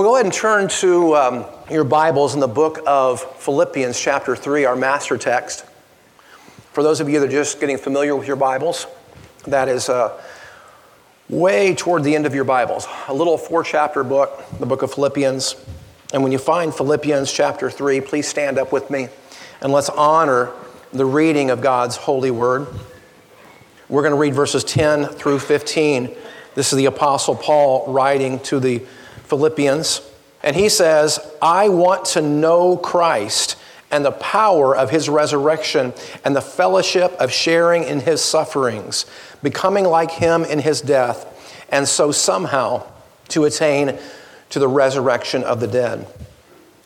Well, go ahead and turn to um, your Bibles in the book of Philippians, chapter 3, our master text. For those of you that are just getting familiar with your Bibles, that is uh, way toward the end of your Bibles, a little four chapter book, the book of Philippians. And when you find Philippians chapter 3, please stand up with me and let's honor the reading of God's holy word. We're going to read verses 10 through 15. This is the Apostle Paul writing to the Philippians. And he says, I want to know Christ and the power of his resurrection and the fellowship of sharing in his sufferings, becoming like him in his death, and so somehow to attain to the resurrection of the dead.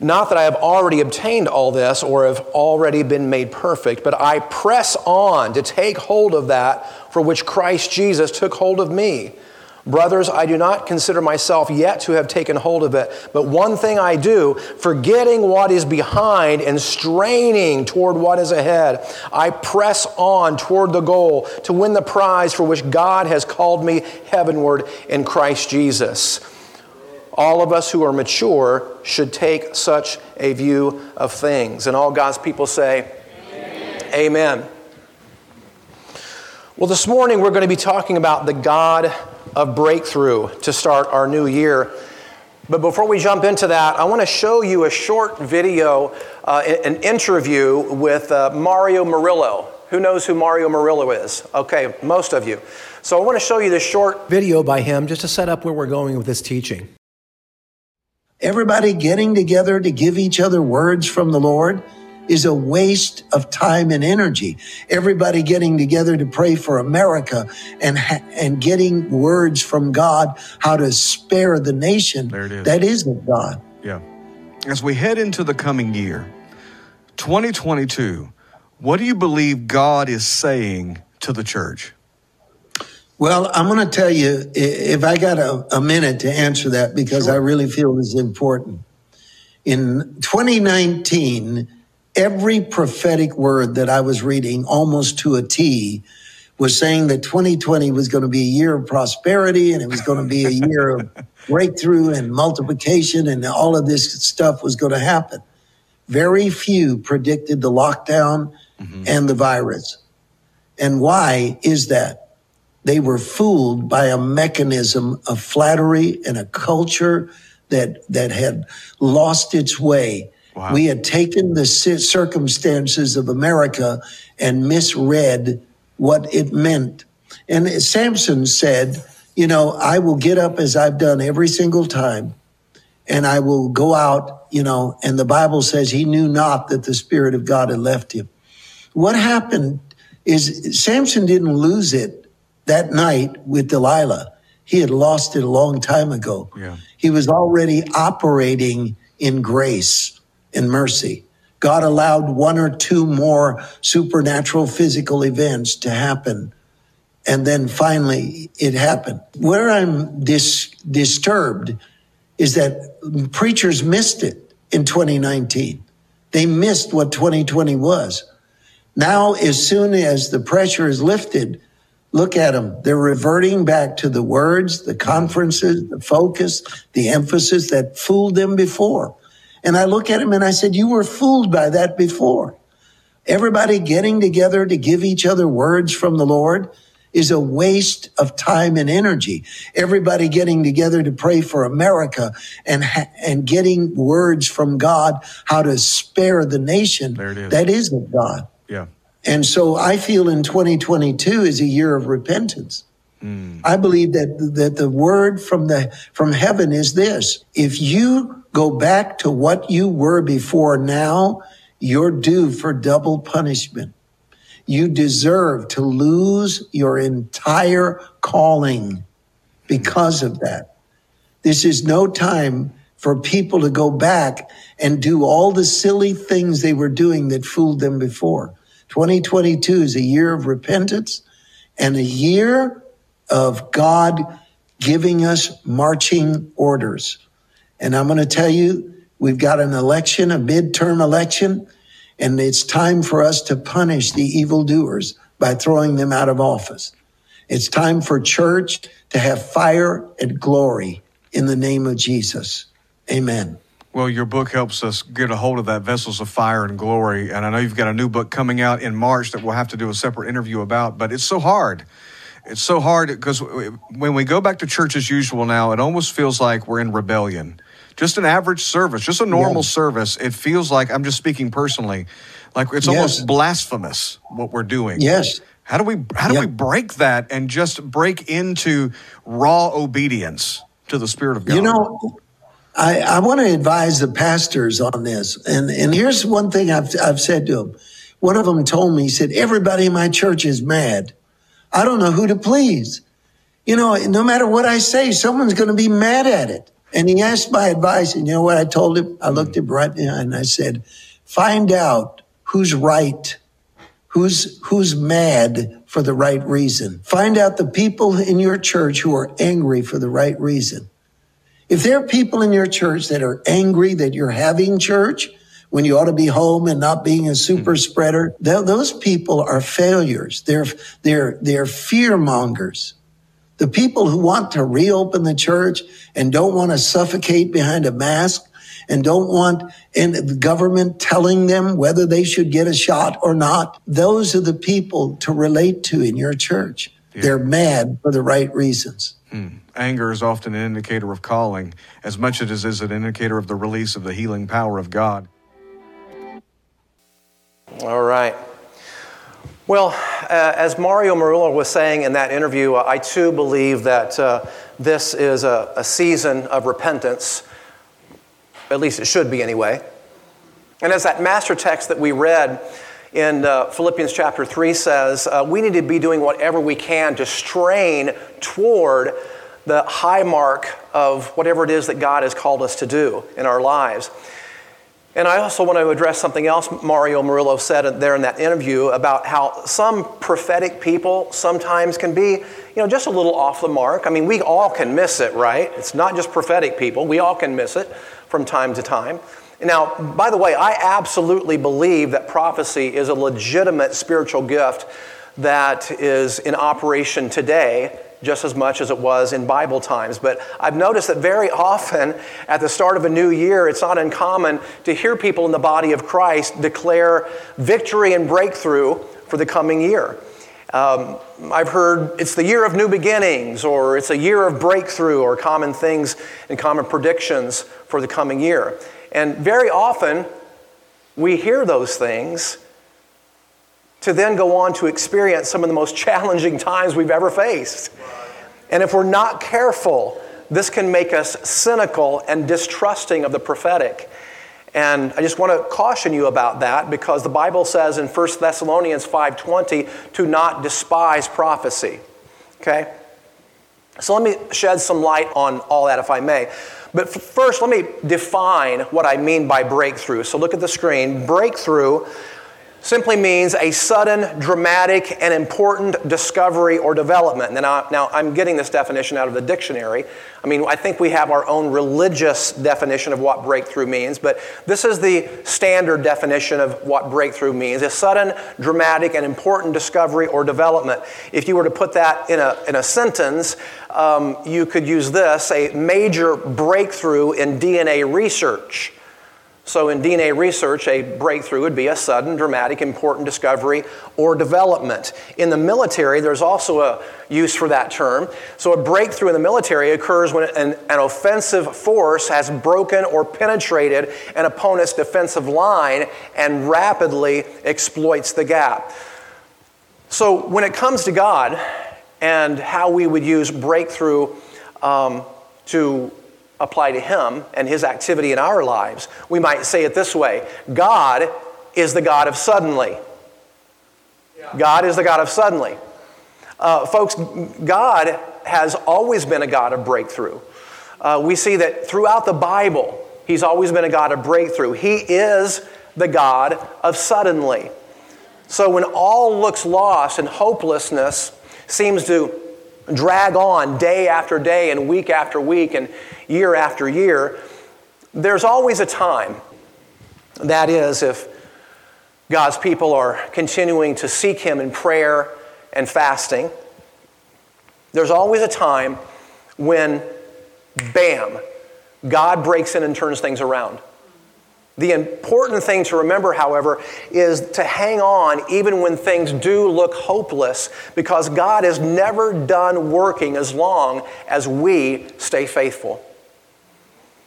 Not that I have already obtained all this or have already been made perfect, but I press on to take hold of that for which Christ Jesus took hold of me. Brothers, I do not consider myself yet to have taken hold of it, but one thing I do, forgetting what is behind and straining toward what is ahead, I press on toward the goal to win the prize for which God has called me heavenward in Christ Jesus. All of us who are mature should take such a view of things. And all God's people say, Amen. Amen. Well, this morning we're going to be talking about the God of breakthrough to start our new year. But before we jump into that, I want to show you a short video, uh, an interview with uh, Mario Murillo. Who knows who Mario Murillo is? Okay, most of you. So I want to show you this short video by him just to set up where we're going with this teaching. Everybody getting together to give each other words from the Lord is a waste of time and energy. Everybody getting together to pray for America and and getting words from God how to spare the nation. There it is. That is of God. Yeah. As we head into the coming year, 2022, what do you believe God is saying to the church? Well, I'm going to tell you if I got a, a minute to answer that because sure. I really feel it's important. In 2019, every prophetic word that I was reading almost to a T was saying that 2020 was going to be a year of prosperity and it was going to be a year of breakthrough and multiplication and all of this stuff was going to happen. Very few predicted the lockdown mm-hmm. and the virus. And why is that? They were fooled by a mechanism of flattery and a culture that, that had lost its way Wow. We had taken the circumstances of America and misread what it meant. And Samson said, You know, I will get up as I've done every single time, and I will go out, you know, and the Bible says he knew not that the Spirit of God had left him. What happened is Samson didn't lose it that night with Delilah. He had lost it a long time ago. Yeah. He was already operating in grace in mercy. God allowed one or two more supernatural physical events to happen. And then finally it happened. Where I'm dis- disturbed is that preachers missed it in 2019. They missed what 2020 was. Now, as soon as the pressure is lifted, look at them. They're reverting back to the words, the conferences, the focus, the emphasis that fooled them before. And I look at him and I said, You were fooled by that before. Everybody getting together to give each other words from the Lord is a waste of time and energy. Everybody getting together to pray for America and and getting words from God how to spare the nation. There it is. That is of God. Yeah. And so I feel in 2022 is a year of repentance. Mm. I believe that that the word from the from heaven is this: if you go back to what you were before now, you're due for double punishment. You deserve to lose your entire calling because of that. This is no time for people to go back and do all the silly things they were doing that fooled them before. 2022 is a year of repentance and a year of God giving us marching orders. And I'm going to tell you, we've got an election, a midterm election, and it's time for us to punish the evildoers by throwing them out of office. It's time for church to have fire and glory in the name of Jesus. Amen. Well, your book helps us get a hold of that Vessels of Fire and Glory. And I know you've got a new book coming out in March that we'll have to do a separate interview about, but it's so hard. It's so hard because when we go back to church as usual now, it almost feels like we're in rebellion. Just an average service, just a normal yeah. service. It feels like, I'm just speaking personally, like it's yes. almost blasphemous what we're doing. Yes. How do we how do we break that and just break into raw obedience to the Spirit of God? You know, I, I want to advise the pastors on this. And, and here's one thing I've, I've said to them. One of them told me, he said, everybody in my church is mad. I don't know who to please. You know, no matter what I say, someone's going to be mad at it. And he asked my advice. And you know what I told him? I looked him right in and I said, find out who's right, who's, who's mad for the right reason. Find out the people in your church who are angry for the right reason. If there are people in your church that are angry that you're having church when you ought to be home and not being a super hmm. spreader, th- those people are failures. They're, they're, they're fear mongers. The people who want to reopen the church and don't want to suffocate behind a mask and don't want and the government telling them whether they should get a shot or not. Those are the people to relate to in your church. Yeah. They're mad for the right reasons. Hmm. Anger is often an indicator of calling, as much as it is an indicator of the release of the healing power of God. All right. Well, uh, as Mario Murillo was saying in that interview, uh, I too believe that uh, this is a, a season of repentance. At least it should be anyway. And as that master text that we read in uh, Philippians chapter 3 says, uh, we need to be doing whatever we can to strain toward the high mark of whatever it is that God has called us to do in our lives. And I also want to address something else Mario Murillo said there in that interview about how some prophetic people sometimes can be, you know, just a little off the mark. I mean, we all can miss it, right? It's not just prophetic people. We all can miss it from time to time. Now, by the way, I absolutely believe that prophecy is a legitimate spiritual gift that is in operation today just as much as it was in Bible times. But I've noticed that very often at the start of a new year, it's not uncommon to hear people in the body of Christ declare victory and breakthrough for the coming year. Um, I've heard it's the year of new beginnings, or it's a year of breakthrough, or common things and common predictions for the coming year. And very often, we hear those things to then go on to experience some of the most challenging times we've ever faced. And if we're not careful, this can make us cynical and distrusting of the prophetic. And I just want to caution you about that because the Bible says in 1 Thessalonians 5:20 to not despise prophecy. Okay? So let me shed some light on all that if I may. But first, let me define what I mean by breakthrough. So look at the screen. Breakthrough simply means a sudden, dramatic, and important discovery or development. Now, now, I'm getting this definition out of the dictionary. I mean, I think we have our own religious definition of what breakthrough means, but this is the standard definition of what breakthrough means a sudden, dramatic, and important discovery or development. If you were to put that in a, in a sentence, um, you could use this a major breakthrough in DNA research. So, in DNA research, a breakthrough would be a sudden, dramatic, important discovery or development. In the military, there's also a use for that term. So, a breakthrough in the military occurs when an, an offensive force has broken or penetrated an opponent's defensive line and rapidly exploits the gap. So, when it comes to God and how we would use breakthrough um, to apply to Him and His activity in our lives, we might say it this way God is the God of suddenly. God is the God of suddenly. Uh, folks, God has always been a God of breakthrough. Uh, we see that throughout the Bible, He's always been a God of breakthrough. He is the God of suddenly. So when all looks lost and hopelessness seems to drag on day after day and week after week and year after year, there's always a time. That is, if God's people are continuing to seek Him in prayer and fasting, there's always a time when, bam, God breaks in and turns things around. The important thing to remember, however, is to hang on even when things do look hopeless, because God is never done working as long as we stay faithful.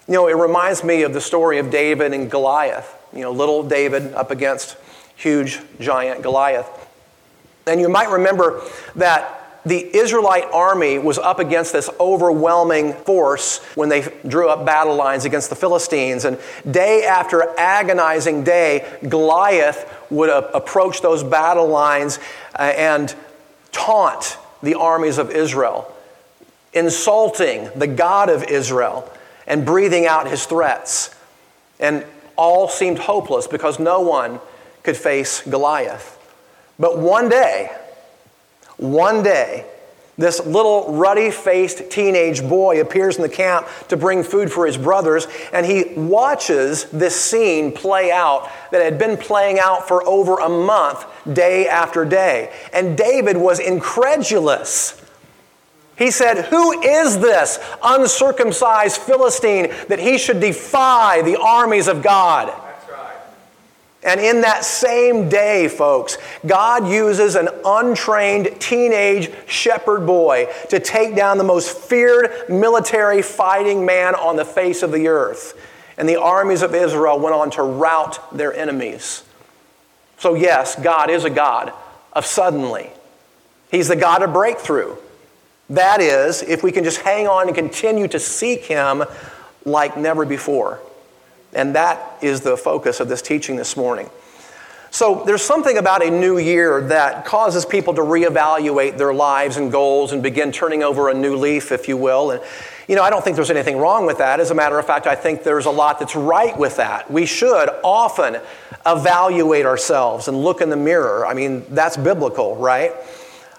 You know, it reminds me of the story of David and Goliath. You know, little David up against huge giant Goliath. And you might remember that the Israelite army was up against this overwhelming force when they drew up battle lines against the Philistines. And day after agonizing day, Goliath would approach those battle lines uh, and taunt the armies of Israel, insulting the God of Israel and breathing out his threats. And all seemed hopeless because no one could face Goliath. But one day, one day, this little ruddy faced teenage boy appears in the camp to bring food for his brothers, and he watches this scene play out that had been playing out for over a month, day after day. And David was incredulous. He said, Who is this uncircumcised Philistine that he should defy the armies of God? And in that same day, folks, God uses an untrained teenage shepherd boy to take down the most feared military fighting man on the face of the earth. And the armies of Israel went on to rout their enemies. So, yes, God is a God of suddenly. He's the God of breakthrough. That is, if we can just hang on and continue to seek Him like never before. And that is the focus of this teaching this morning. So, there's something about a new year that causes people to reevaluate their lives and goals and begin turning over a new leaf, if you will. And, you know, I don't think there's anything wrong with that. As a matter of fact, I think there's a lot that's right with that. We should often evaluate ourselves and look in the mirror. I mean, that's biblical, right?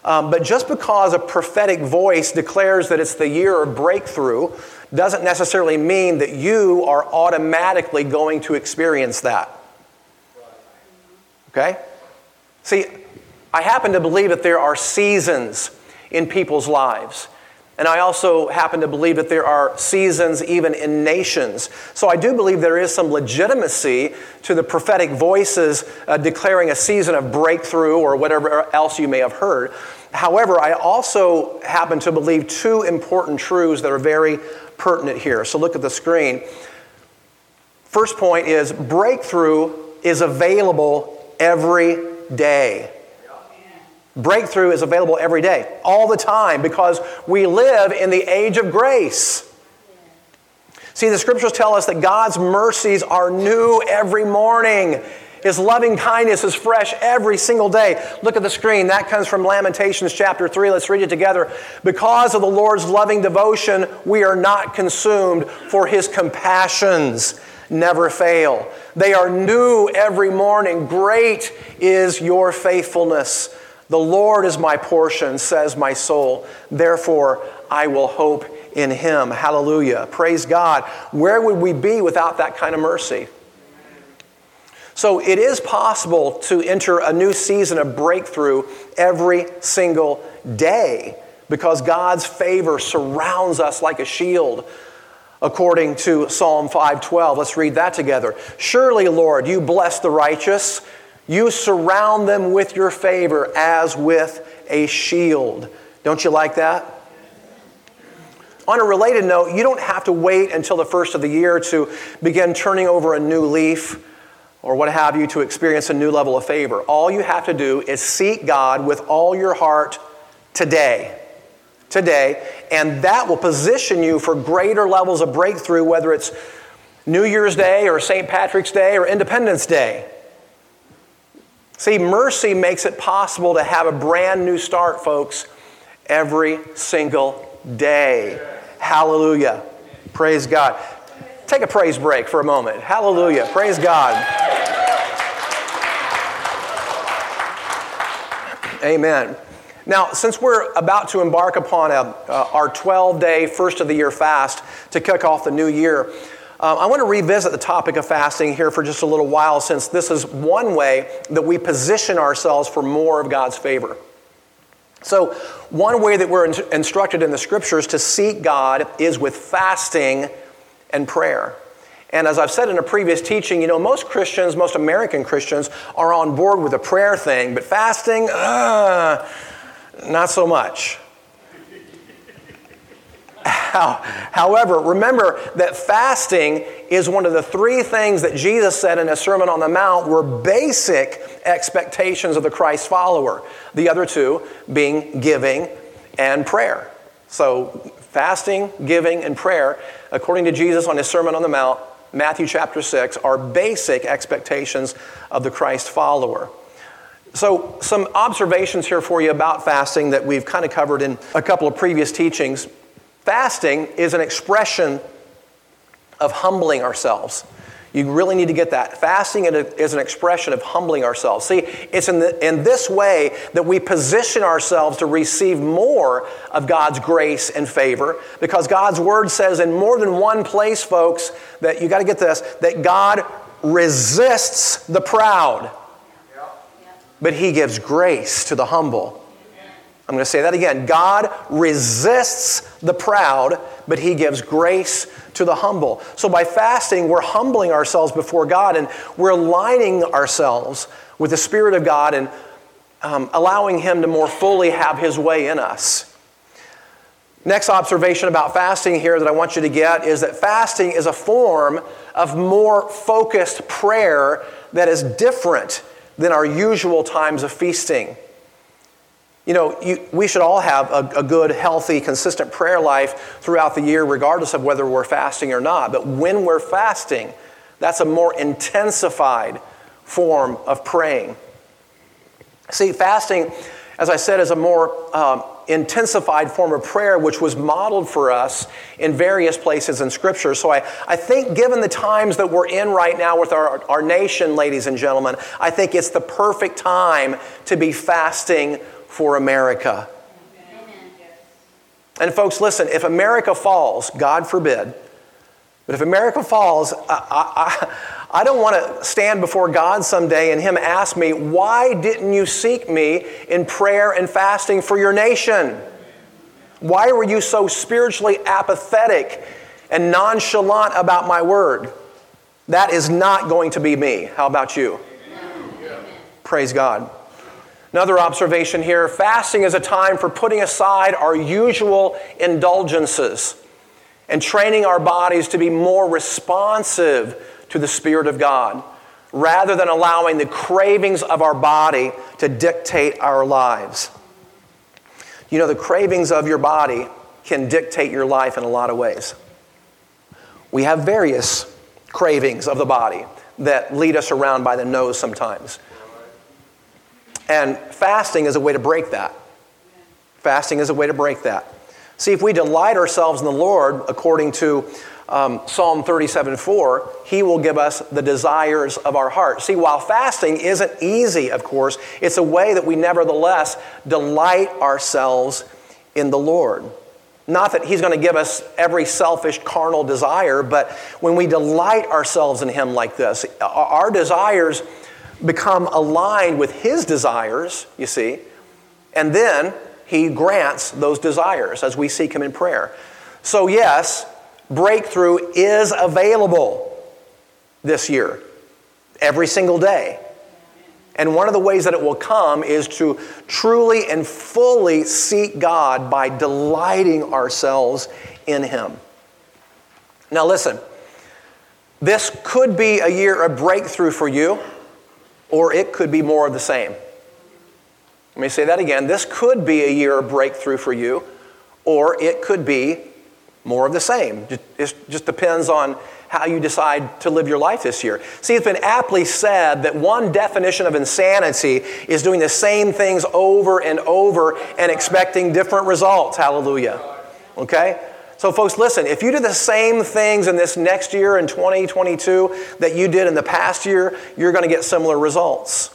Um, but just because a prophetic voice declares that it's the year of breakthrough, doesn't necessarily mean that you are automatically going to experience that. Okay? See, I happen to believe that there are seasons in people's lives. And I also happen to believe that there are seasons even in nations. So I do believe there is some legitimacy to the prophetic voices uh, declaring a season of breakthrough or whatever else you may have heard. However, I also happen to believe two important truths that are very pertinent here. So look at the screen. First point is breakthrough is available every day. Breakthrough is available every day, all the time, because we live in the age of grace. See, the scriptures tell us that God's mercies are new every morning. His loving kindness is fresh every single day. Look at the screen. That comes from Lamentations chapter 3. Let's read it together. Because of the Lord's loving devotion, we are not consumed, for his compassions never fail. They are new every morning. Great is your faithfulness. The Lord is my portion, says my soul. Therefore, I will hope in him. Hallelujah. Praise God. Where would we be without that kind of mercy? So it is possible to enter a new season of breakthrough every single day because God's favor surrounds us like a shield according to Psalm 5:12. Let's read that together. Surely, Lord, you bless the righteous. You surround them with your favor as with a shield. Don't you like that? On a related note, you don't have to wait until the first of the year to begin turning over a new leaf or what have you to experience a new level of favor. All you have to do is seek God with all your heart today. Today, and that will position you for greater levels of breakthrough, whether it's New Year's Day or St. Patrick's Day or Independence Day. See, mercy makes it possible to have a brand new start, folks, every single day. Hallelujah. Praise God. Take a praise break for a moment. Hallelujah. Praise God. Amen. Now, since we're about to embark upon a, uh, our 12 day, first of the year fast to kick off the new year, um, I want to revisit the topic of fasting here for just a little while, since this is one way that we position ourselves for more of God's favor. So, one way that we're in- instructed in the scriptures to seek God is with fasting and prayer. And as I've said in a previous teaching, you know, most Christians, most American Christians, are on board with the prayer thing, but fasting, uh, not so much. However, remember that fasting is one of the three things that Jesus said in his Sermon on the Mount were basic expectations of the Christ follower. The other two being giving and prayer. So, fasting, giving, and prayer, according to Jesus on his Sermon on the Mount, Matthew chapter 6, are basic expectations of the Christ follower. So, some observations here for you about fasting that we've kind of covered in a couple of previous teachings. Fasting is an expression of humbling ourselves. You really need to get that. Fasting is an expression of humbling ourselves. See, it's in, the, in this way that we position ourselves to receive more of God's grace and favor because God's word says in more than one place, folks, that you got to get this, that God resists the proud, but he gives grace to the humble. I'm going to say that again. God resists the proud, but he gives grace to the humble. So by fasting, we're humbling ourselves before God and we're aligning ourselves with the Spirit of God and um, allowing him to more fully have his way in us. Next observation about fasting here that I want you to get is that fasting is a form of more focused prayer that is different than our usual times of feasting. You know, you, we should all have a, a good, healthy, consistent prayer life throughout the year, regardless of whether we're fasting or not. But when we're fasting, that's a more intensified form of praying. See, fasting, as I said, is a more um, intensified form of prayer, which was modeled for us in various places in Scripture. So I, I think, given the times that we're in right now with our, our nation, ladies and gentlemen, I think it's the perfect time to be fasting for America. And folks, listen, if America falls, God forbid, but if America falls, I, I, I, don't want to stand before God someday and Him ask me, Why didn't you seek me in prayer and fasting for your nation? Why were you so spiritually apathetic and nonchalant about my word? That is not going to be me. How about you? Praise God. Another observation here fasting is a time for putting aside our usual indulgences and training our bodies to be more responsive to the Spirit of God rather than allowing the cravings of our body to dictate our lives. You know, the cravings of your body can dictate your life in a lot of ways. We have various cravings of the body that lead us around by the nose sometimes. And fasting is a way to break that. Fasting is a way to break that. See, if we delight ourselves in the Lord, according to um, Psalm 37 4, He will give us the desires of our heart. See, while fasting isn't easy, of course, it's a way that we nevertheless delight ourselves in the Lord. Not that He's going to give us every selfish carnal desire, but when we delight ourselves in Him like this, our desires become aligned with his desires, you see, and then he grants those desires as we seek him in prayer. So, yes, breakthrough is available this year, every single day. And one of the ways that it will come is to truly and fully seek God by delighting ourselves in Him. Now, listen, this could be a year of breakthrough for you or it could be more of the same. Let me say that again. This could be a year of breakthrough for you, or it could be more of the same. It just depends on how you decide to live your life this year. See, it's been aptly said that one definition of insanity is doing the same things over and over and expecting different results. Hallelujah. Okay? So, folks, listen, if you do the same things in this next year in 2022 that you did in the past year, you're going to get similar results.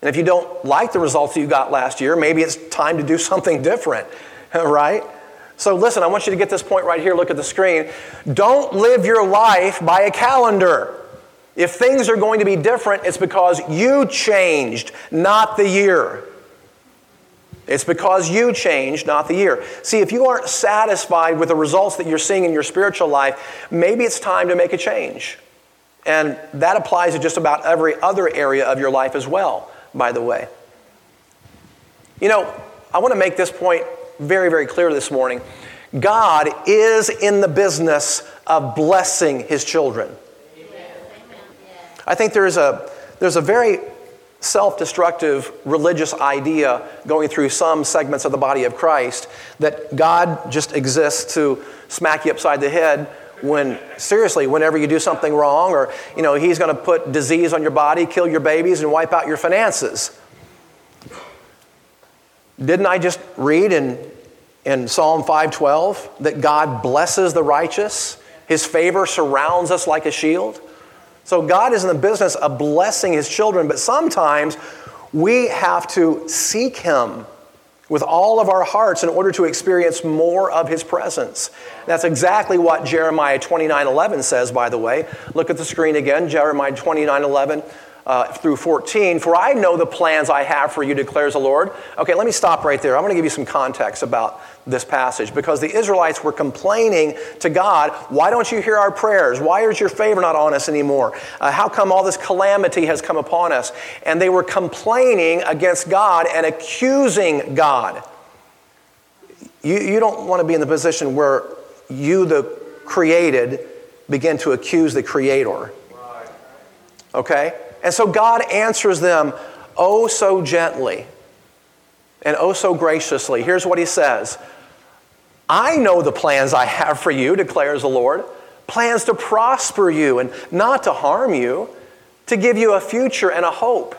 And if you don't like the results you got last year, maybe it's time to do something different, right? So, listen, I want you to get this point right here. Look at the screen. Don't live your life by a calendar. If things are going to be different, it's because you changed, not the year. It's because you changed, not the year. See, if you aren't satisfied with the results that you're seeing in your spiritual life, maybe it's time to make a change. And that applies to just about every other area of your life as well, by the way. You know, I want to make this point very, very clear this morning. God is in the business of blessing his children. I think there's a, there's a very self destructive religious idea going through some segments of the body of Christ that God just exists to smack you upside the head when seriously whenever you do something wrong or you know he's going to put disease on your body kill your babies and wipe out your finances. Didn't i just read in, in psalm 512 that god blesses the righteous? His favor surrounds us like a shield so God is in the business of blessing his children, but sometimes we have to seek him with all of our hearts in order to experience more of his presence. That's exactly what Jeremiah 29:11 says by the way. Look at the screen again, Jeremiah 29:11 uh, through 14. For I know the plans I have for you, declares the Lord. Okay, let me stop right there. I'm going to give you some context about this passage because the Israelites were complaining to God, Why don't you hear our prayers? Why is your favor not on us anymore? Uh, how come all this calamity has come upon us? And they were complaining against God and accusing God. You, you don't want to be in the position where you, the created, begin to accuse the creator. Okay? And so God answers them oh so gently and oh so graciously. Here's what he says I know the plans I have for you, declares the Lord plans to prosper you and not to harm you, to give you a future and a hope.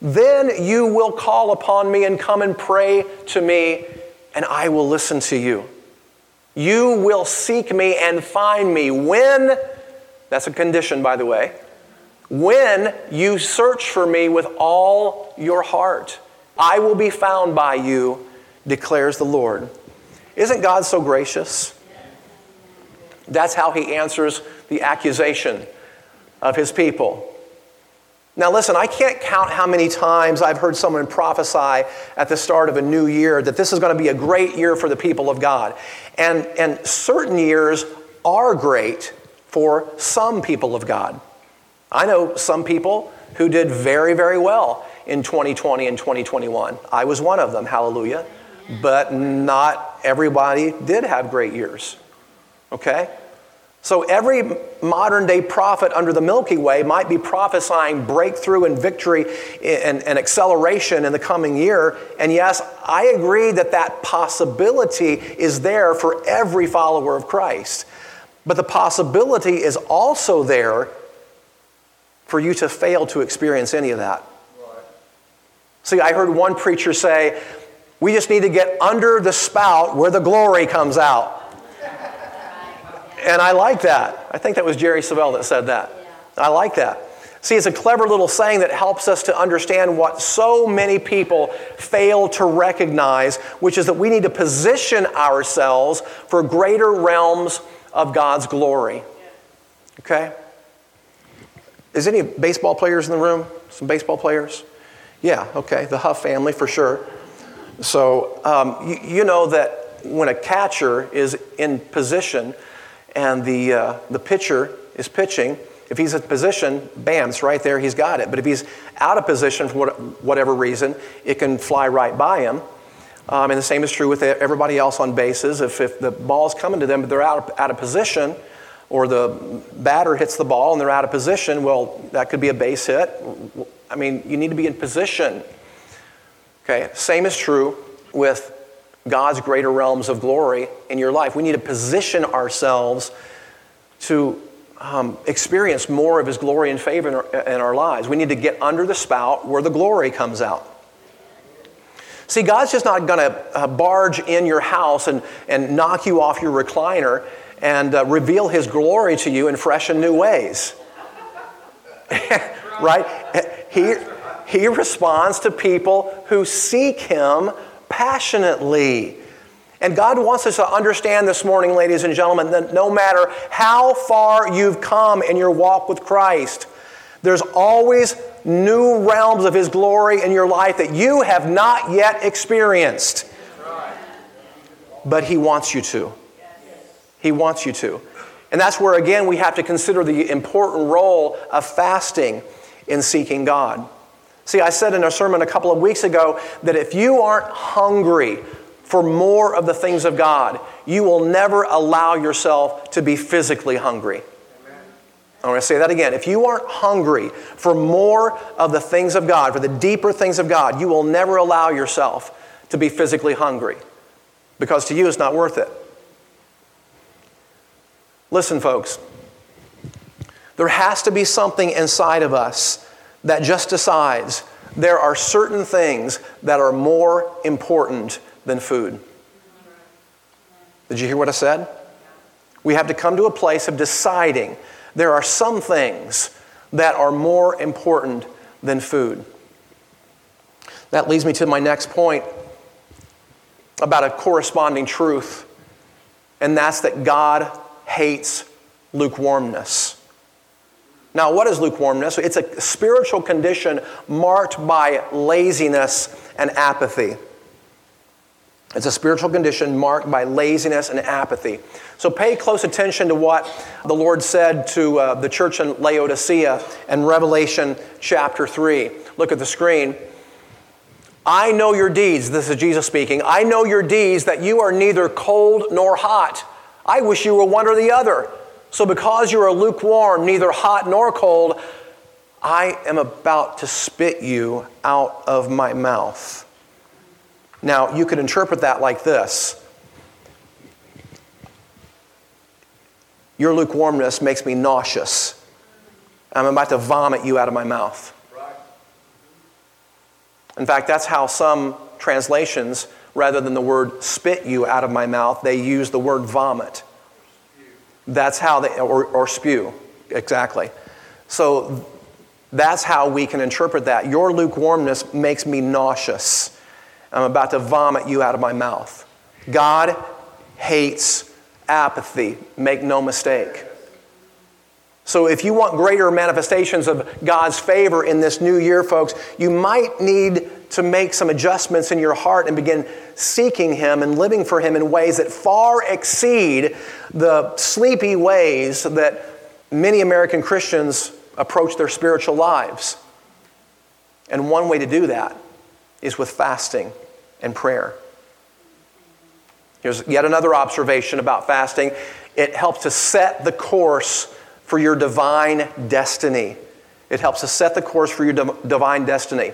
Then you will call upon me and come and pray to me, and I will listen to you. You will seek me and find me when, that's a condition, by the way, when you search for me with all your heart. I will be found by you, declares the Lord. Isn't God so gracious? That's how he answers the accusation of his people. Now, listen, I can't count how many times I've heard someone prophesy at the start of a new year that this is going to be a great year for the people of God. And, and certain years are great for some people of God. I know some people who did very, very well in 2020 and 2021. I was one of them, hallelujah. But not everybody did have great years. Okay? So every modern day prophet under the Milky Way might be prophesying breakthrough and victory and, and, acceleration in the coming year. And yes, I agree that that possibility is there for every follower of Christ. But the possibility is also there for you to fail to experience any of that. See, I heard one preacher say, we just need to get under the spout where the glory comes out. And I like that. I think that was Jerry Savelle that said that. I like that. See, it's a clever little saying that helps us to understand what so many people fail to recognize, which is that we need to position ourselves for greater realms of God's glory. Okay? Is any baseball players in the room? Some baseball players? Yeah, okay, the Huff family for sure. So um, you, you, know that when a catcher is in position and the, uh, the pitcher is pitching, if he's in position, bam, it's right there, he's got it. But if he's out of position for whatever reason, it can fly right by him. Um, and the same is true with everybody else on bases. If, if the ball's coming to them, but they're out of, out of position, or the batter hits the ball and they're out of position, well, that could be a base hit. I mean, you need to be in position. Okay, same is true with God's greater realms of glory in your life. We need to position ourselves to um, experience more of His glory and favor in our, in our lives. We need to get under the spout where the glory comes out. See, God's just not going to uh, barge in your house and, and knock you off your recliner and uh, reveal his glory to you in fresh and new ways. right? He, he responds to people who seek him passionately. And God wants us to understand this morning, ladies and gentlemen, that no matter how far you've come in your walk with Christ, There's always new realms of His glory in your life that you have not yet experienced. But He wants you to. He wants you to. And that's where, again, we have to consider the important role of fasting in seeking God. See, I said in a sermon a couple of weeks ago that if you aren't hungry for more of the things of God, you will never allow yourself to be physically hungry. I'm going to say that again. If you aren't hungry for more of the things of God, for the deeper things of God, you will never allow yourself to be physically hungry because to you it's not worth it. Listen, folks, there has to be something inside of us that just decides there are certain things that are more important than food. Did you hear what I said? We have to come to a place of deciding there are some things that are more important than food. That leads me to my next point about a corresponding truth, and that's that God hates lukewarmness. Now, what is lukewarmness? It's a spiritual condition marked by laziness and apathy. It's a spiritual condition marked by laziness and apathy. So pay close attention to what the Lord said to uh, the church in Laodicea in Revelation chapter 3. Look at the screen. I know your deeds. This is Jesus speaking. I know your deeds that you are neither cold nor hot. I wish you were one or the other. So because you are lukewarm, neither hot nor cold, I am about to spit you out of my mouth. Now, you could interpret that like this Your lukewarmness makes me nauseous. I'm about to vomit you out of my mouth. In fact, that's how some translations, rather than the word spit you out of my mouth, they use the word vomit. That's how they, or, or spew, exactly. So that's how we can interpret that. Your lukewarmness makes me nauseous. I'm about to vomit you out of my mouth. God hates apathy, make no mistake. So, if you want greater manifestations of God's favor in this new year, folks, you might need to make some adjustments in your heart and begin seeking Him and living for Him in ways that far exceed the sleepy ways that many American Christians approach their spiritual lives. And one way to do that is with fasting and prayer. Here's yet another observation about fasting it helps to set the course for your divine destiny. It helps to set the course for your divine destiny.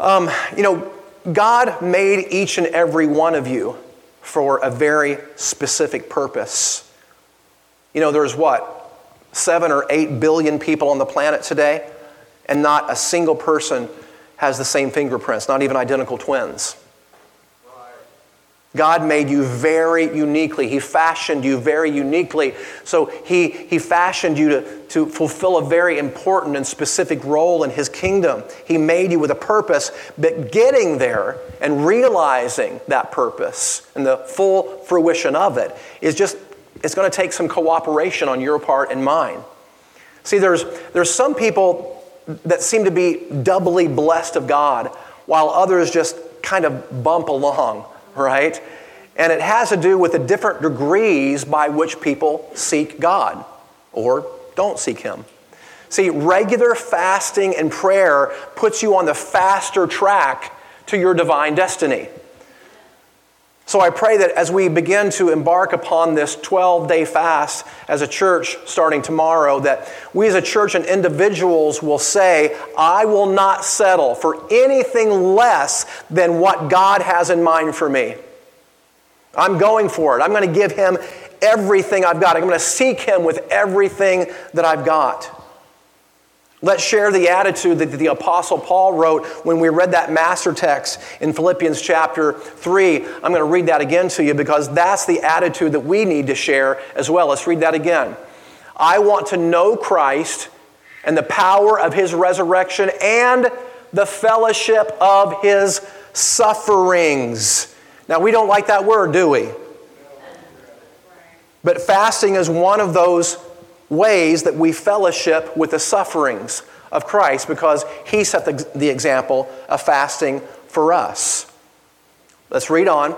Um, you know, God made each and every one of you for a very specific purpose. You know, there's what? Seven or eight billion people on the planet today, and not a single person has the same fingerprints, not even identical twins. God made you very uniquely. He fashioned you very uniquely. So he, he fashioned you to, to fulfill a very important and specific role in His kingdom. He made you with a purpose, but getting there and realizing that purpose and the full fruition of it is just, it's going to take some cooperation on your part and mine. See, there's, there's some people that seem to be doubly blessed of God, while others just kind of bump along right? And it has to do with the different degrees by which people seek God or don't seek Him. See, regular fasting and prayer puts you on the faster track to your divine destiny. So I pray that as we begin to embark upon this 12 day fast as a church starting tomorrow, that we as a church and individuals will say, I will not settle for anything less than what God has in mind for me. I'm going for it. I'm going to give Him everything I've got. I'm going to seek Him with everything that I've got. Let's share the attitude that the Apostle Paul wrote when we read that master text in Philippians chapter 3. I'm going to read that again to you because that's the attitude that we need to share as well. Let's read that again. I want to know Christ and the power of his resurrection and the fellowship of his sufferings. Now, we don't like that word, do we? But fasting is one of those ways that we fellowship with the sufferings of Christ because he set the, the example of fasting for us. Let's read on.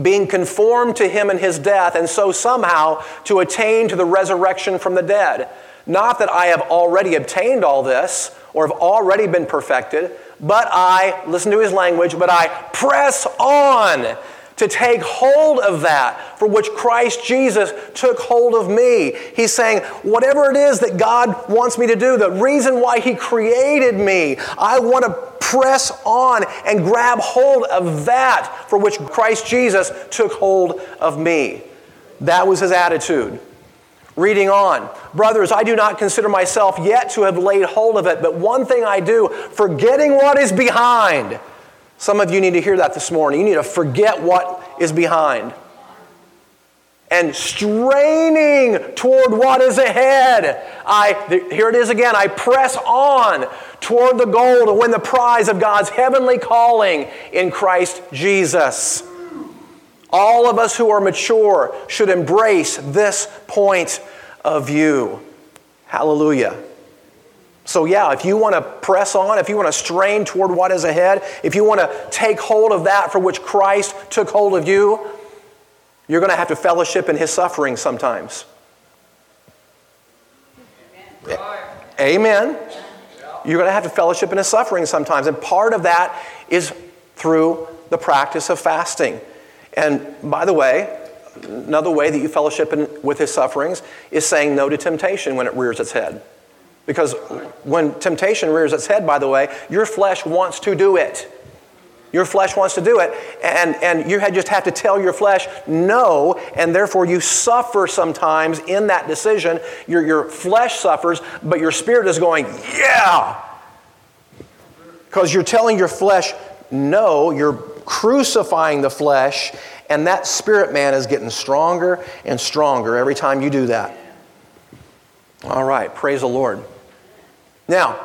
Being conformed to him in his death, and so somehow to attain to the resurrection from the dead. Not that I have already obtained all this or have already been perfected, but I, listen to his language, but I press on to take hold of that for which Christ Jesus took hold of me. He's saying, whatever it is that God wants me to do, the reason why He created me, I want to press on and grab hold of that for which Christ Jesus took hold of me. That was His attitude. Reading on, brothers, I do not consider myself yet to have laid hold of it, but one thing I do, forgetting what is behind some of you need to hear that this morning. You need to forget what is behind and straining toward what is ahead. I here it is again. I press on toward the goal to win the prize of God's heavenly calling in Christ Jesus. All of us who are mature should embrace this point of view. Hallelujah. So, yeah, if you want to press on, if you want to strain toward what is ahead, if you want to take hold of that for which Christ took hold of you, you're going to have to fellowship in his suffering sometimes. Amen. Amen. You're going to have to fellowship in his suffering sometimes. And part of that is through the practice of fasting. And by the way, another way that you fellowship in, with his sufferings is saying no to temptation when it rears its head. Because when temptation rears its head, by the way, your flesh wants to do it. Your flesh wants to do it, and, and you just have to tell your flesh no, and therefore you suffer sometimes in that decision. Your, your flesh suffers, but your spirit is going, yeah! Because you're telling your flesh no, you're crucifying the flesh, and that spirit man is getting stronger and stronger every time you do that. All right, praise the Lord. Now,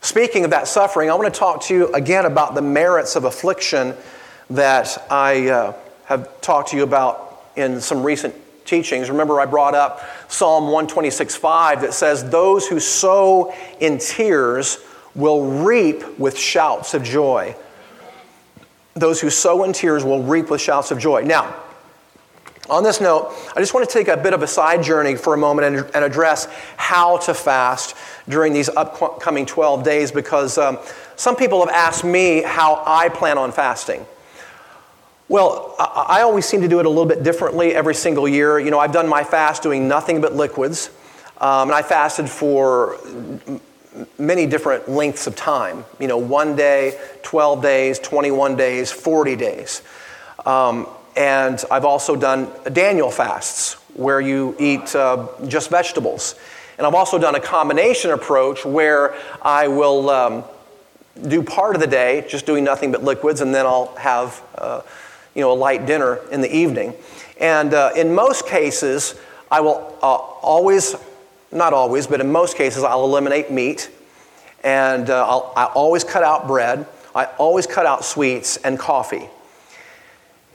speaking of that suffering, I want to talk to you again about the merits of affliction that I uh, have talked to you about in some recent teachings. Remember, I brought up Psalm 126 5 that says, Those who sow in tears will reap with shouts of joy. Those who sow in tears will reap with shouts of joy. Now, on this note, I just want to take a bit of a side journey for a moment and, and address how to fast during these upcoming 12 days because um, some people have asked me how I plan on fasting. Well, I, always seem to do it a little bit differently every single year. You know, I've done my fast doing nothing but liquids, um, and I fasted for many different lengths of time. You know, one day, 12 days, 21 days, 40 days. Um, and I've also done Daniel fasts where you eat uh, just vegetables. And I've also done a combination approach where I will um, do part of the day just doing nothing but liquids, and then I'll have uh, you know, a light dinner in the evening. And uh, in most cases, I will uh, always, not always, but in most cases, I'll eliminate meat. And uh, I'll, I always cut out bread. I always cut out sweets and coffee.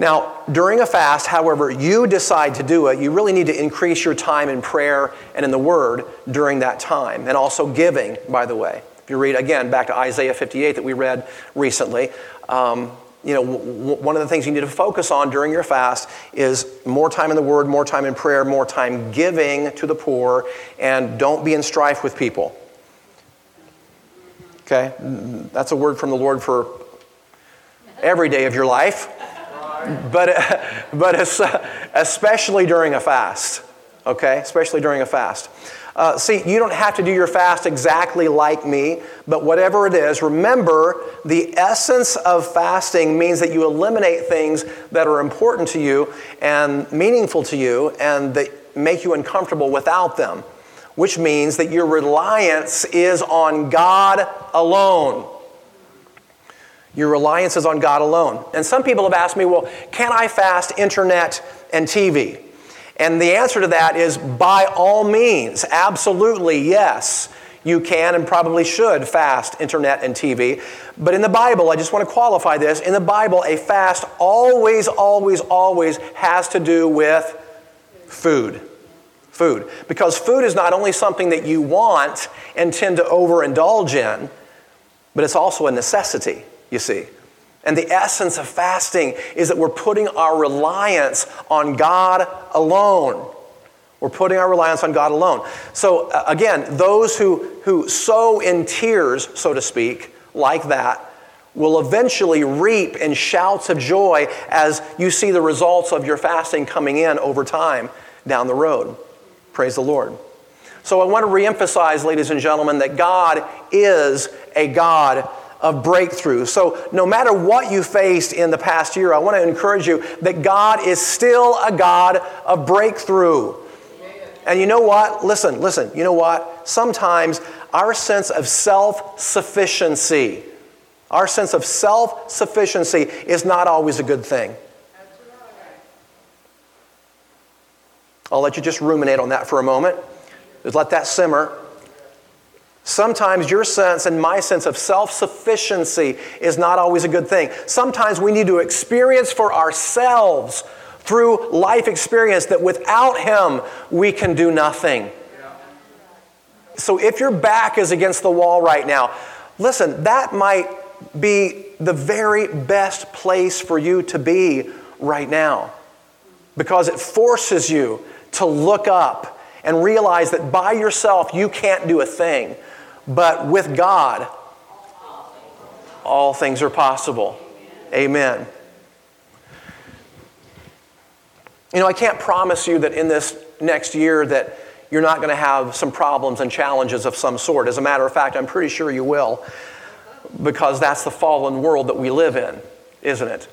Now, during a fast, however you decide to do it, you really need to increase your time in prayer and in the Word during that time, and also giving, by the way. If you read again back to Isaiah 58 that we read recently, um, you know, w- one of the things you need to focus on during your fast is more time in the Word, more time in prayer, more time giving to the poor, and don't be in strife with people. Okay? That's a word from the Lord for every day of your life but, but especially during a fast, okay? Especially during a fast. Uh, see, you don't have to do your fast exactly like me, but whatever it is, remember the essence of fasting means that you eliminate things that are important to you and meaningful to you and that make you uncomfortable without them, which means that your reliance is on God alone. Your reliance is on God alone. And some people have asked me, well, can I fast internet and TV? And the answer to that is by all means, absolutely yes. You can and probably should fast internet and TV. But in the Bible, I just want to qualify this. In the Bible, a fast always, always, always has to do with food. Food. Because food is not only something that you want and tend to overindulge in, but it's also a necessity, you see. And the essence of fasting is that we're putting our reliance on God alone. We're putting our reliance on God alone. So, uh, again, those who, who sow in tears, so to speak, like that, will eventually reap in shouts of joy as you see the results of your fasting coming in over time down the road. Praise the Lord. So I want to reemphasize, ladies and gentlemen, that God is a God of breakthrough. So no matter what you faced in the past year, I want to encourage you that God is still a God of breakthrough. And you know what? Listen, listen, you know what? Sometimes our sense of self sufficiency, our sense of self sufficiency is not always a good thing. I'll let you just ruminate on that for a moment. Just let that simmer. Sometimes your sense and my sense of self sufficiency is not always a good thing. Sometimes we need to experience for ourselves through life experience that without Him we can do nothing. So if your back is against the wall right now, listen, that might be the very best place for you to be right now because it forces you to look up and realize that by yourself you can't do a thing, but with God, all things are possible. Amen. You know, I can't promise you that in this next year that you're not going to have some problems and challenges of some sort. As a matter of fact, I'm pretty sure you will because that's the fallen world that we live in, isn't it?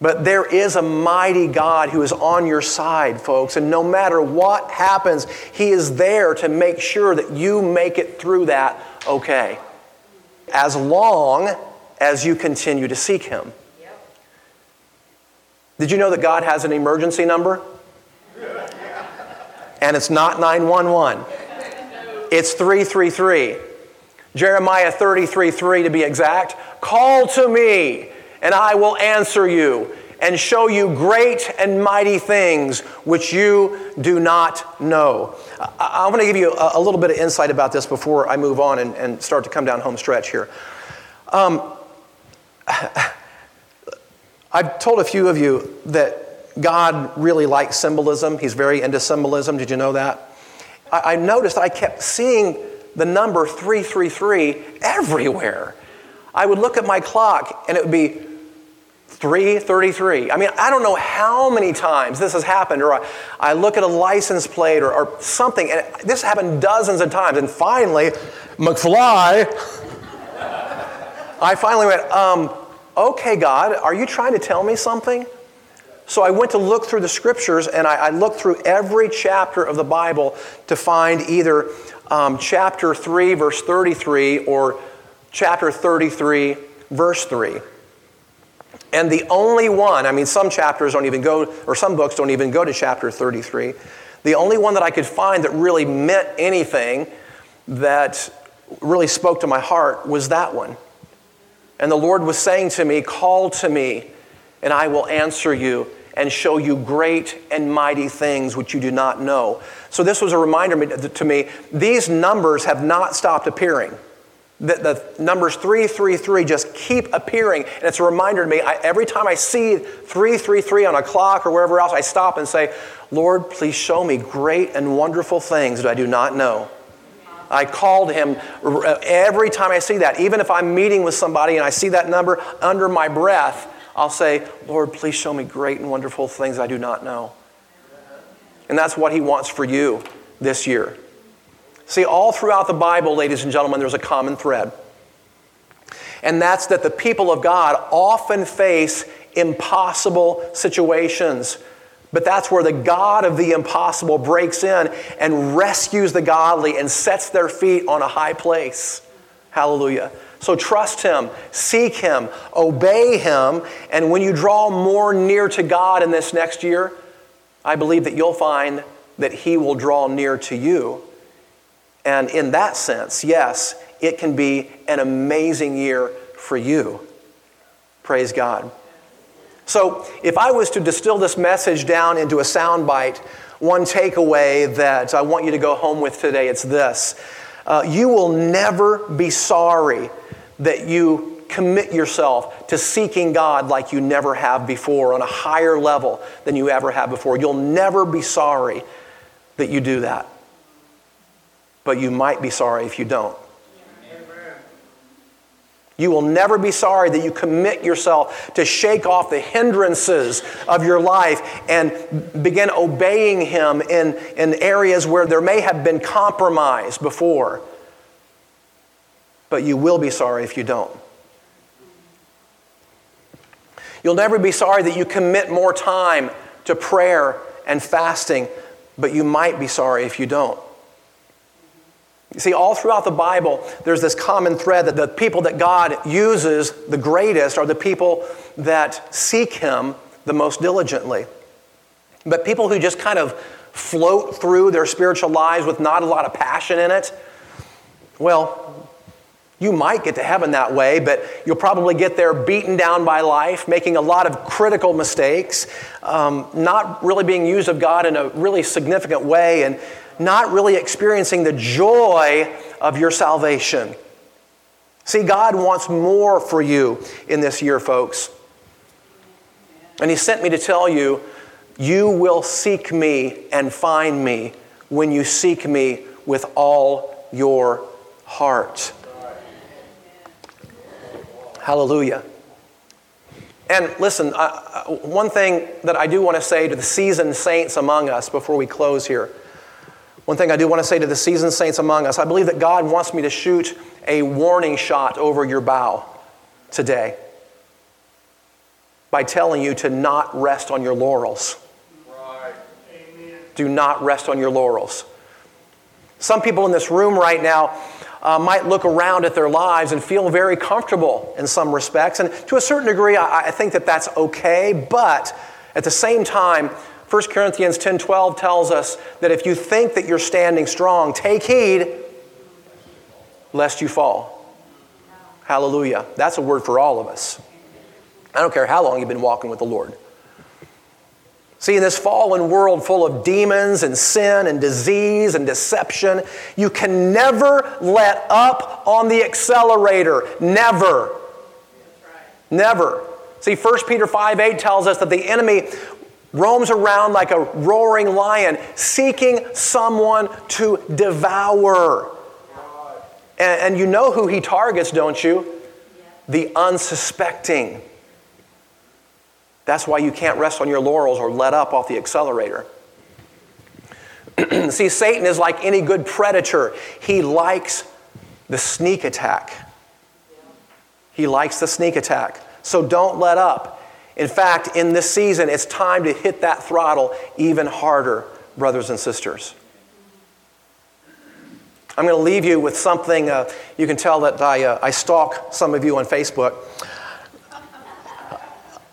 But there is a mighty God who is on your side, folks, and no matter what happens, He is there to make sure that you make it through that okay. As long as you continue to seek Him. Did you know that God has an emergency number? And it's not 911, it's 333. Jeremiah 33 3 to be exact. Call to me, and I will answer you and show you great and mighty things which you do not know. I, want to give you a, a, little bit of insight about this before I move on and, and start to come down home stretch here. Um, I've told a few of you that God really likes symbolism. He's very into symbolism. Did you know that? I, I noticed I kept seeing the number 333 everywhere. I would look at my clock and it would be 333. I mean, I don't know how many times this has happened, or I, I look at a license plate or, or, something, and this happened dozens of times. And finally, McFly, I finally went, um, okay, God, are you trying to tell me something? So I went to look through the scriptures and I, I looked through every chapter of the Bible to find either um, chapter 3, verse 33, or chapter 33, verse 3. And the only one, I mean, some chapters don't even go, or some books don't even go to chapter 33. The only one that I could find that really meant anything that really spoke to my heart was that one. And the Lord was saying to me, Call to me, and I will answer you and show you great and mighty things which you do not know. So, this was a reminder to me these numbers have not stopped appearing. The, the numbers 333 just keep appearing, and it's a reminder to me I, every time I see 333 on a clock or wherever else, I stop and say, Lord, please show me great and wonderful things that I do not know. I called him every time I see that. Even if I'm meeting with somebody and I see that number under my breath, I'll say, Lord, please show me great and wonderful things I do not know. And that's what he wants for you this year. See, all throughout the Bible, ladies and gentlemen, there's a common thread. And that's that the people of God often face impossible situations but that's where the God of the impossible breaks in and rescues the godly and sets their feet on a high place. Hallelujah. So trust Him, seek Him, obey Him, and when you draw more near to God in this next year, I believe that you'll find that He will draw near to you. And in that sense, yes, it can be an amazing year for you. Praise God. So, if I was to distill this message down into a soundbite, one takeaway that I want you to go home with today. It's this uh, You will never be sorry that you commit yourself to seeking God like you never have before on a higher level than you ever have before. You'll never be sorry that you do that. But you might be sorry if you don't. You will never be sorry that you commit yourself to shake off the hindrances of your life and begin obeying Him in, in areas where there may have been compromise before. But you will be sorry if you don't. You'll never be sorry that you commit more time to prayer and fasting, but you might be sorry if you don't. You see, all throughout the Bible, there's this common thread that the people that God uses the greatest are the people that seek Him the most diligently. But people who just kind of float through their spiritual lives with not a lot of passion in it, well, you might get to heaven that way, but you'll probably get there beaten down by life, making a lot of critical mistakes, um, not really being used of God in a really significant way, and not really experiencing the joy of your salvation. See, God wants more for you in this year, folks. And He sent me to tell you, you will seek me and find me when you seek me with all your heart. Hallelujah. And listen, uh, one thing that I do want to say to the seasoned saints among us before we close here one thing I do want to say to the seasoned saints among us I believe that God wants me to shoot a warning shot over your bow today by telling you to not rest on your laurels. Right. Do not rest on your laurels. Some people in this room right now uh, might look around at their lives and feel very comfortable in some respects. And to a certain degree, I, I think that that's okay. But at the same time, 1 Corinthians 10:12 tells us that if you think that you're standing strong, take heed lest you fall. Hallelujah. That's a word for all of us. I don't care how long you've been walking with the Lord. See, in this fallen world full of demons and sin and disease and deception, you can never let up on the accelerator. Never. Never. See, 1 Peter 5 8 tells us that the enemy roams around like a roaring lion, seeking someone to devour. And, and, you know who he targets, don't you? The unsuspecting. That's why you can't rest on your laurels or let up off the accelerator. See, Satan is like any good predator, he likes the sneak attack. He likes the sneak attack. So don't let up. In fact, in this season, it's time to hit that throttle even harder, brothers and sisters. I'm going to leave you with something. Uh, you can tell that I, uh, I stalk some of you on Facebook.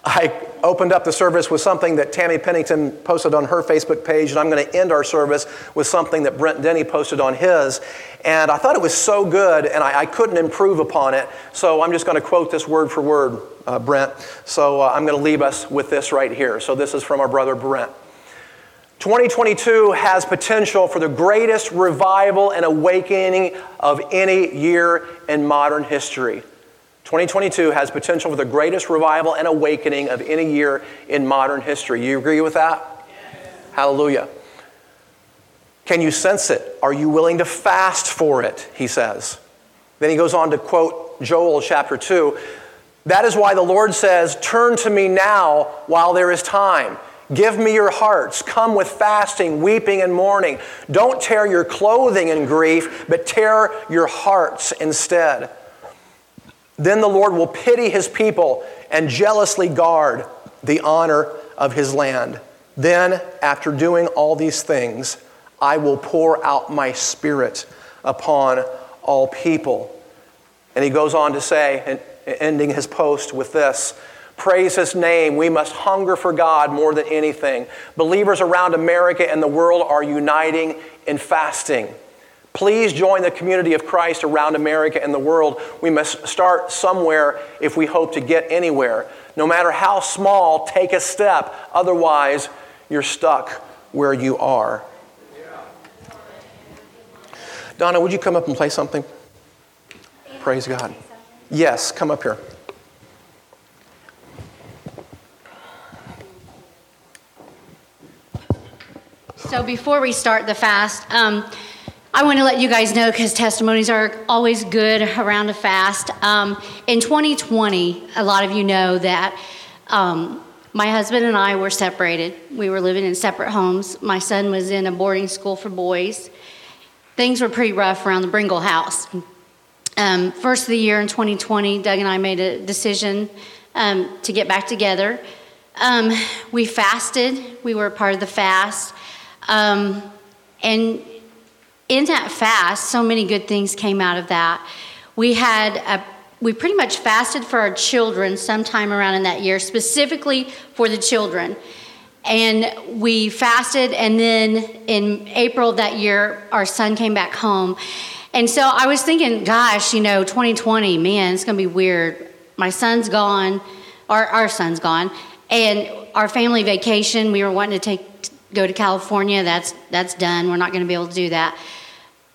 I opened up the service with something that Tammy Pennington posted on her Facebook page, and I'm going to end our service with something that Brent Denny posted on his. And I thought it was so good, and I, I couldn't improve upon it, so I'm just going to quote this word for word, uh, Brent. So uh, I'm going to leave us with this right here. So this is from our brother Brent. 2022 has potential for the greatest revival and awakening of any year in modern history. 2022 has potential for the greatest revival and awakening of any year in modern history. You agree with that? Yes. Hallelujah. Can you sense it? Are you willing to fast for it? He says. Then he goes on to quote Joel chapter 2. That is why the Lord says, Turn to me now while there is time. Give me your hearts. Come with fasting, weeping, and mourning. Don't tear your clothing in grief, but tear your hearts instead. Then the Lord will pity his people and jealously guard the honor of his land. Then, after doing all these things, I will pour out my spirit upon all people. And he goes on to say, ending his post with this Praise his name. We must hunger for God more than anything. Believers around America and the world are uniting in fasting. Please join the community of Christ around America and the world. We must start somewhere if we hope to get anywhere. No matter how small, take a step. Otherwise, you're stuck where you are. Donna, would you come up and play something? Praise God. Yes, come up here. So before we start the fast, um, I want to let you guys know because testimonies are always good around a fast. Um, in 2020, a lot of you know that um, my husband and I were separated. We were living in separate homes. My son was in a boarding school for boys. Things were pretty rough around the Bringle house. Um, first of the year in 2020, Doug and I made a decision um, to get back together. Um, we fasted. We were part of the fast. Um, and in that fast, so many good things came out of that. We had a, we pretty much fasted for our children sometime around in that year, specifically for the children. And we fasted, and then in April that year, our son came back home. And so I was thinking, gosh, you know, 2020, man, it's going to be weird. My son's gone, our, our son's gone, and our family vacation, we were wanting to take go to California. That's that's done. We're not going to be able to do that.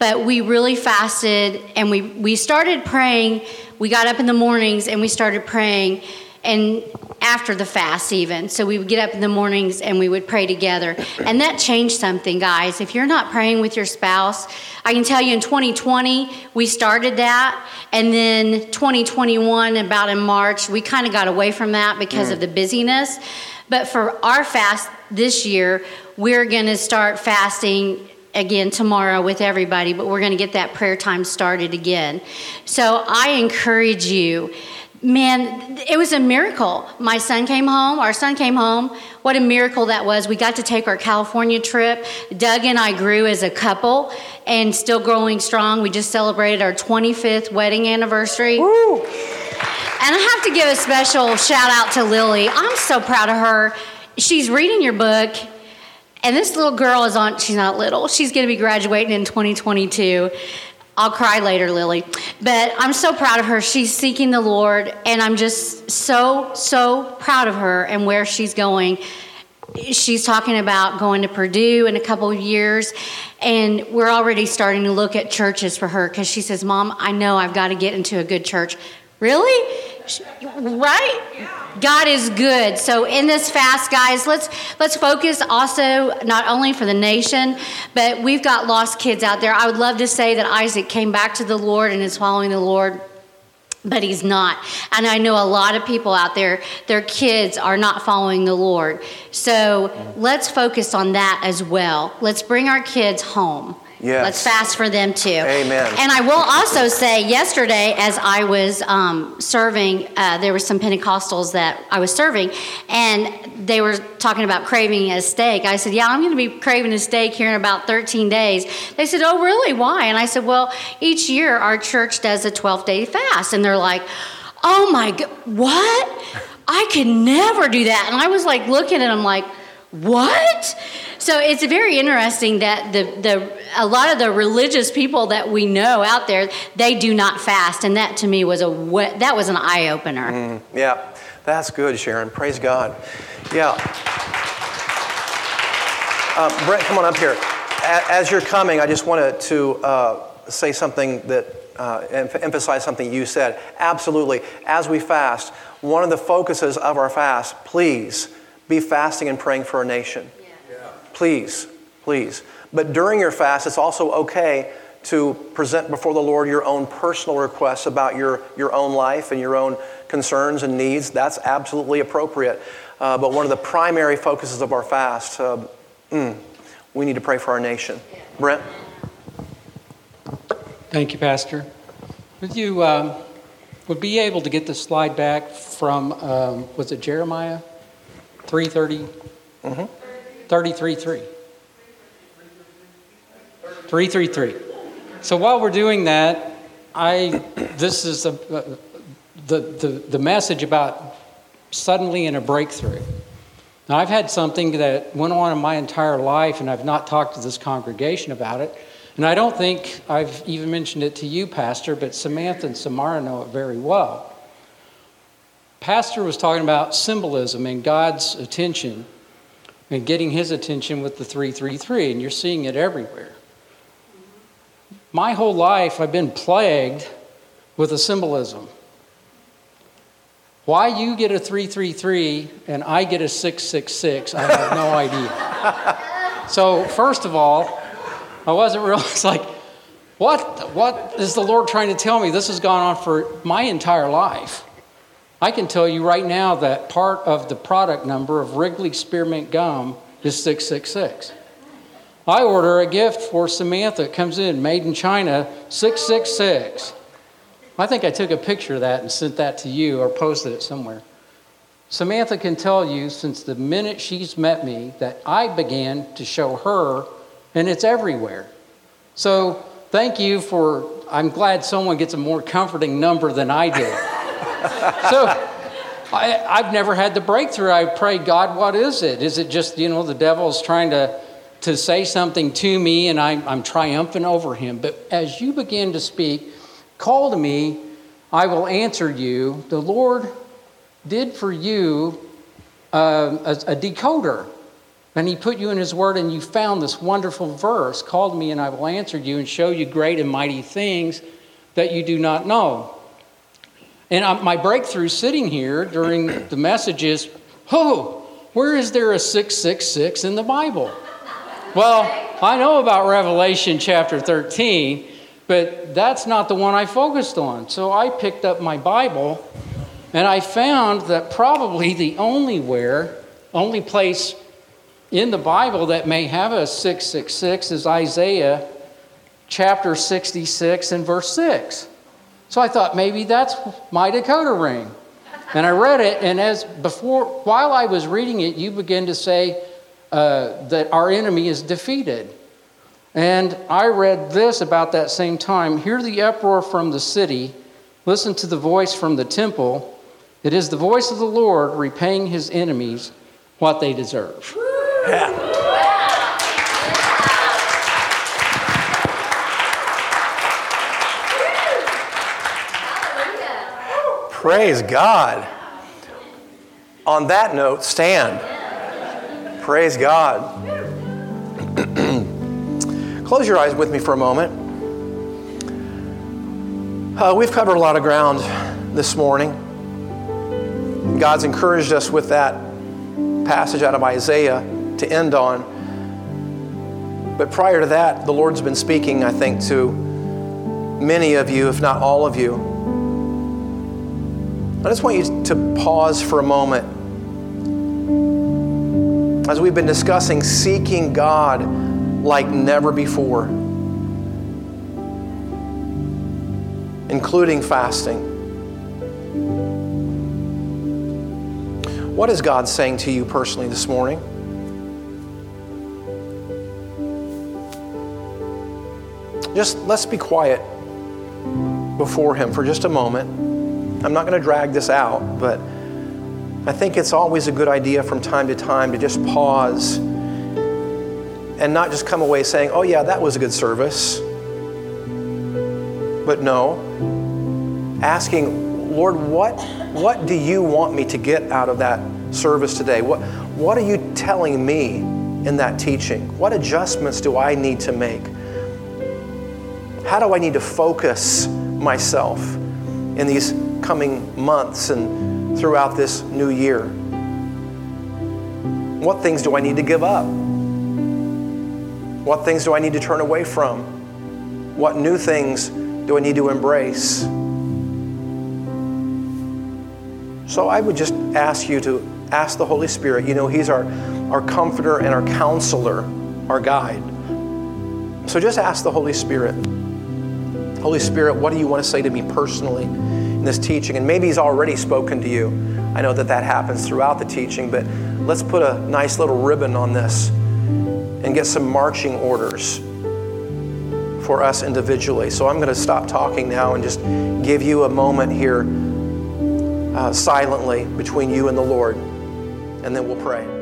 But we really fasted and we we started praying. We got up in the mornings and we started praying and after the fast even. So we would get up in the mornings and we would pray together. And that changed something, guys. If you're not praying with your spouse, I can tell you in 2020 we started that and then 2021 about in March we kind of got away from that because mm. of the busyness. But for our fast this year, we're going to start fasting again tomorrow with everybody, but we're going to get that prayer time started again. So I encourage you. Man, it was a miracle. My son came home, our son came home. What a miracle that was. We got to take our California trip. Doug and I grew as a couple and still growing strong. We just celebrated our 25th wedding anniversary. Woo. And I have to give a special shout out to Lily. I'm so proud of her. She's reading your book and this little girl is on, she's not little, she's going to be graduating in 2022. I'll cry later, Lily. But I'm so proud of her. She's seeking the Lord, and I'm just so, so proud of her and where she's going. She's talking about going to Purdue in a couple of years, and we're already starting to look at churches for her because she says, Mom, I know I've got to get into a good church. Really? Right? God is good. So in this fast, guys, let's let's focus also not only for the nation, but we've got lost kids out there. I would love to say that Isaac came back to the Lord and is following the Lord but he's not. And I know a lot of people out there, their kids are not following the Lord. So let's focus on that as well. Let's bring our kids home. Yes. Let's fast for them too. Amen. And I will also say, yesterday, as I was um, serving, uh, there were some Pentecostals that I was serving, and they were talking about craving a steak. I said, Yeah, I'm going to be craving a steak here in about 13 days. They said, Oh, really? Why? And I said, Well, each year our church does a 12 day fast. And they're like, Oh my God, what? I could never do that. And I was like looking at them like, What? So it's very interesting that the, the a lot of the religious people that we know out there they do not fast, and that to me was a that was an eye opener. Mm, yeah, that's good, Sharon. Praise God. Yeah. Uh, Brent, come on up here. As you're coming, I just wanted to uh, say something that uh, emphasize something you said. Absolutely. As we fast, one of the focuses of our fast, please be fasting and praying for our nation. Please, please. But during your fast, it's also okay to present before the Lord your own personal requests about your, your own life and your own concerns and needs. That's absolutely appropriate. Uh, but one of the primary focuses of our fast, uh, mm, we need to pray for our nation. Brent? Thank you, Pastor. Would you um, would be able to get the slide back from, um, was it Jeremiah 330? Mm-hmm. 33.3. 333. So while we're doing that, I this is a, uh, the, the, the message about suddenly in a breakthrough. Now, I've had something that went on in my entire life, and I've not talked to this congregation about it. And I don't think I've even mentioned it to you, Pastor, but Samantha and Samara know it very well. Pastor was talking about symbolism and God's attention and getting his attention with the 333, and you're seeing it everywhere. My whole life, I've been plagued with a symbolism. Why you get a 333 and I get a 666, I have no idea. So, first of all, I wasn't really, it's like, what, what is the Lord trying to tell me? This has gone on for my entire life. I can tell you right now that part of the product number of Wrigley Spearmint Gum is 666. I order a gift for Samantha. It comes in, made in China, 666. I think I took a picture of that and sent that to you or posted it somewhere. Samantha can tell you since the minute she's met me that I began to show her, and it's everywhere. So thank you for, I'm glad someone gets a more comforting number than I did. So I, have never had the breakthrough. I pray, God, what is it? Is it just, you know, the devil's trying to, to say something to me and I'm, I'm triumphant over him? But as you begin to speak, Call to me, I will answer you. The Lord did for you uh, a, a decoder. And he put you in his word, and you found this wonderful verse Call to me, and I will answer you and show you great and mighty things that you do not know. And uh, my breakthrough sitting here during the message is oh, where is there a 666 in the Bible? Well, I know about Revelation chapter 13, but that's not the one I focused on. So I picked up my Bible and I found that probably the only where, only place in the Bible that may have a 666 is Isaiah chapter 66 and verse 6. So I thought maybe that's my decoder ring. And I read it, and as before, while I was reading it, you begin to say uh, that our enemy is defeated. And I read this about that same time Hear the uproar from the city, listen to the voice from the temple. It is the voice of the Lord repaying his enemies what they deserve. Yeah. Praise God. On that note, stand. Praise God. Close your eyes with me for a moment. Uh, we've covered a lot of ground this morning. God's encouraged us with that passage out of Isaiah to end on. But prior to that, the Lord's been speaking, I think, to many of you, if not all of you. I just want you to pause for a moment. As we've been discussing seeking God like never before, including fasting. What is God saying to you personally this morning? Just let's be quiet before Him for just a moment. I'm not going to drag this out, but I think it's always a good idea from time to time to just pause and not just come away saying, oh, yeah, that was a good service. But no, asking, Lord, what, what do you want me to get out of that service today? What, what are you telling me in that teaching? What adjustments do I need to make? How do I need to focus myself in these coming months and throughout this new year? What things do I need to give up? What things do I need to turn away from? What new things do I need to embrace? So I would just ask you to ask the Holy Spirit. You know, He's our, our comforter and our counselor, our guide. So just ask the Holy Spirit Holy Spirit, what do you want to say to me personally in this teaching? And maybe He's already spoken to you. I know that that happens throughout the teaching, but let's put a nice little ribbon on this and get some marching orders for us individually. So I'm going to stop talking now and just give you a moment here uh, silently between you and the Lord, and then we'll pray.